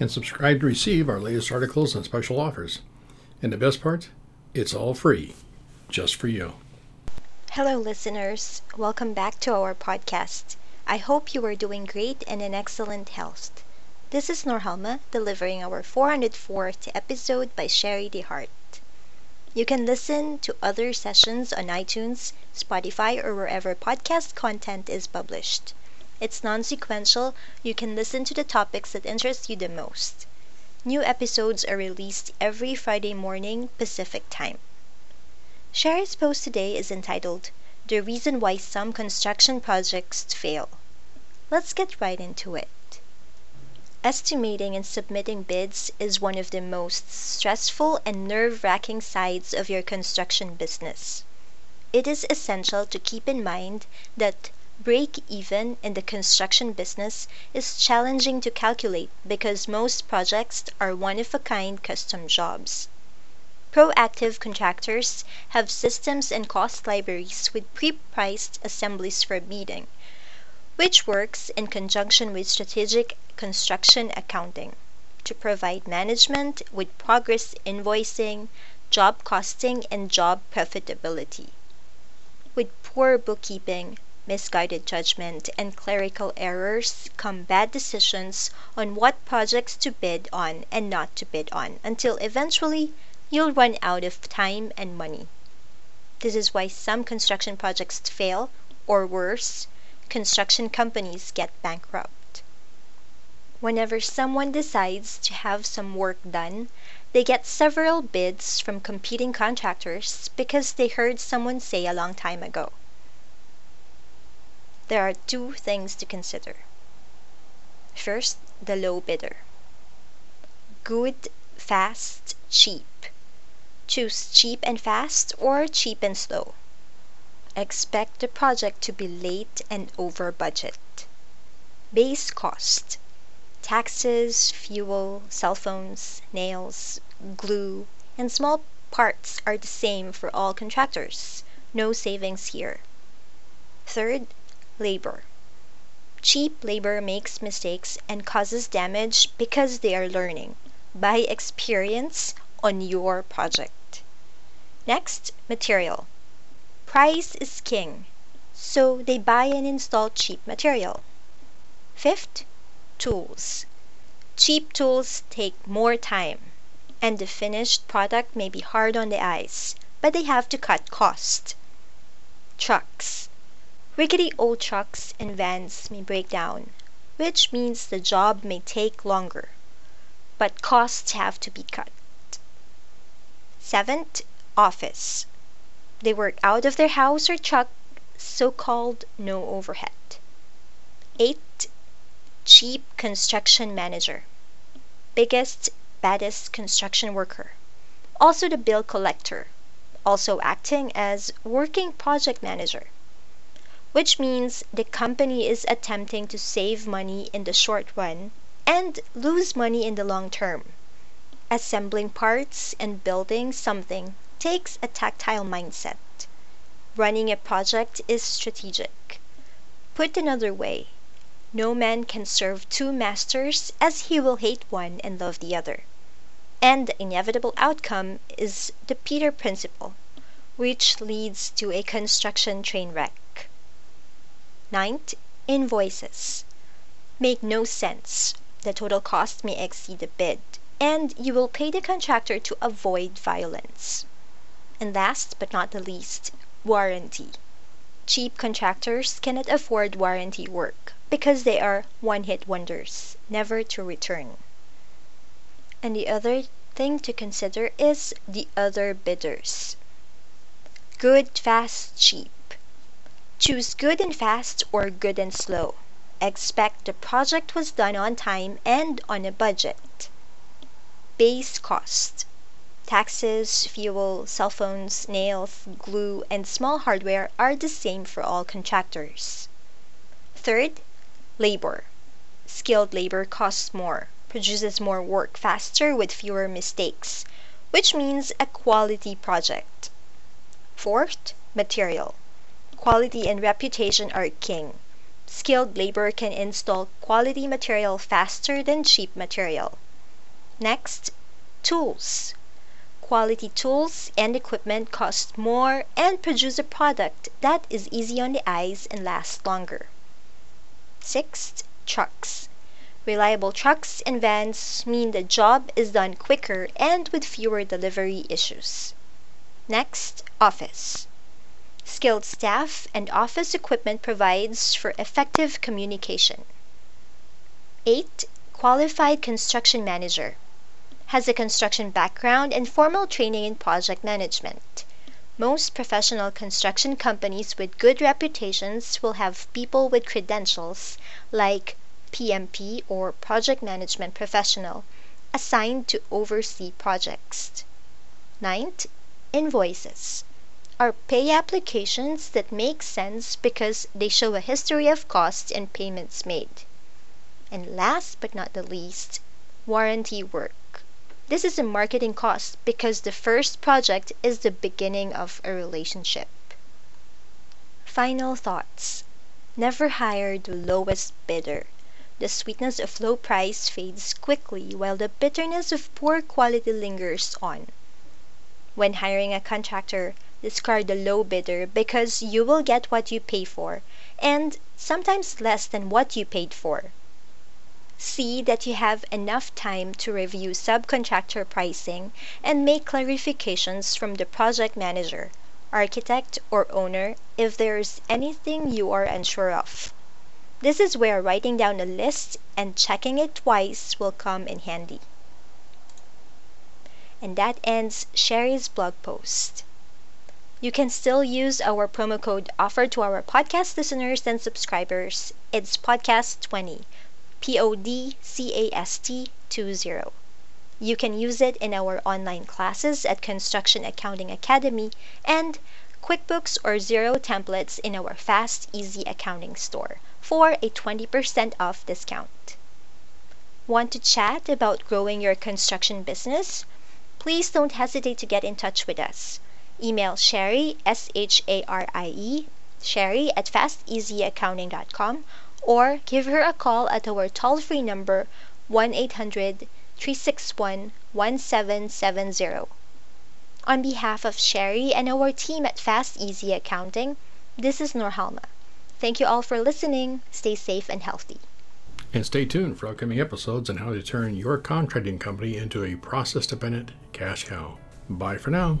and subscribe to receive our latest articles and special offers. And the best part, it's all free, just for you. Hello, listeners. Welcome back to our podcast. I hope you are doing great and in excellent health. This is Norhalma delivering our 404th episode by Sharie DeHart. You can listen to other sessions on iTunes, Spotify, or wherever podcast content is published. It's non sequential, you can listen to the topics that interest you the most. New episodes are released every Friday morning Pacific Time. Sharie's post today is entitled The Reason Why Some Construction Projects Fail. Let's get right into it. Estimating and submitting bids is one of the most stressful and nerve wracking sides of your construction business. It is essential to keep in mind that break even in the construction business is challenging to calculate because most projects are one of a kind custom jobs. Proactive contractors have systems and cost libraries with pre priced assemblies for bidding, which works in conjunction with strategic construction accounting to provide management with progress invoicing, job costing, and job profitability. With poor bookkeeping, misguided judgment, and clerical errors come bad decisions on what projects to bid on and not to bid on until eventually you'll run out of time and money. This is why some construction projects fail, or worse, construction companies get bankrupt. Whenever someone decides to have some work done, they get several bids from competing contractors because they heard someone say a long time ago there are two things to consider. First, the low bidder. Good, fast, cheap. Choose cheap and fast or cheap and slow. Expect the project to be late and over budget. Base cost taxes, fuel, cell phones, nails, glue, and small parts are the same for all contractors. No savings here. Third, labor. Cheap labor makes mistakes and causes damage because they are learning, by experience, on your project. Next, material. Price is king, so they buy and install cheap material. Fifth, tools. Cheap tools take more time, and the finished product may be hard on the eyes, but they have to cut cost. Trucks. Rickety old trucks and vans may break down, which means the job may take longer, but costs have to be cut. Seventh, office. They work out of their house or truck, so called no overhead. Eight, cheap construction manager. Biggest, baddest construction worker. Also the bill collector, also acting as working project manager which means the company is attempting to save money in the short run and lose money in the long term. Assembling parts and building something takes a tactile mindset. Running a project is strategic. Put another way, no man can serve two masters as he will hate one and love the other. And the inevitable outcome is the Peter Principle, which leads to a construction train wreck. Ninth, invoices. Make no sense. The total cost may exceed the bid, and you will pay the contractor to avoid violence. And last but not the least, warranty. Cheap contractors cannot afford warranty work because they are one hit wonders, never to return. And the other thing to consider is the other bidders. Good, fast, cheap. Choose good and fast or good and slow. Expect the project was done on time and on a budget. base cost. Taxes, fuel, cell phones, nails, glue, and small hardware are the same for all contractors. Third, labor. Skilled labor costs more, produces more work faster with fewer mistakes, which means a quality project. Fourth, material. Quality and reputation are king. Skilled labor can install quality material faster than cheap material. Next, tools. Quality tools and equipment cost more and produce a product that is easy on the eyes and lasts longer. Sixth, trucks. Reliable trucks and vans mean the job is done quicker and with fewer delivery issues. Next, office. Skilled staff and office equipment provides for effective communication. 8. Qualified construction manager. Has a construction background and formal training in project management. Most professional construction companies with good reputations will have people with credentials like PMP or Project Management Professional assigned to oversee projects. Ninth, invoices are pay applications that make sense because they show a history of costs and payments made. And last but not the least, warranty work. This is a marketing cost because the first project is the beginning of a relationship. Final thoughts. Never hire the lowest bidder. The sweetness of low price fades quickly while the bitterness of poor quality lingers on. When hiring a contractor, discard the low bidder because you will get what you pay for and sometimes less than what you paid for. See that you have enough time to review subcontractor pricing and make clarifications from the project manager, architect, or owner if there is anything you are unsure of. This is where writing down a list and checking it twice will come in handy. And that ends Sharie's blog post. You can still use our promo code offered to our podcast listeners and subscribers. It's podcast20 P O D C A S T 20. You can use it in our online classes at Construction Accounting Academy and QuickBooks or Xero templates in our Fast Easy Accounting store for a 20% off discount. Want to chat about growing your construction business? Please don't hesitate to get in touch with us. Email Sharie, S H A R I E, Sharie at fasteasyaccounting.com or give her a call at our toll free number 1 800 361 1770. On behalf of Sharie and our team at Fast Easy Accounting, this is Norhalma. Thank you all for listening. Stay safe and healthy. And stay tuned for upcoming episodes on how to turn your contracting company into a process dependent cash cow. Bye for now.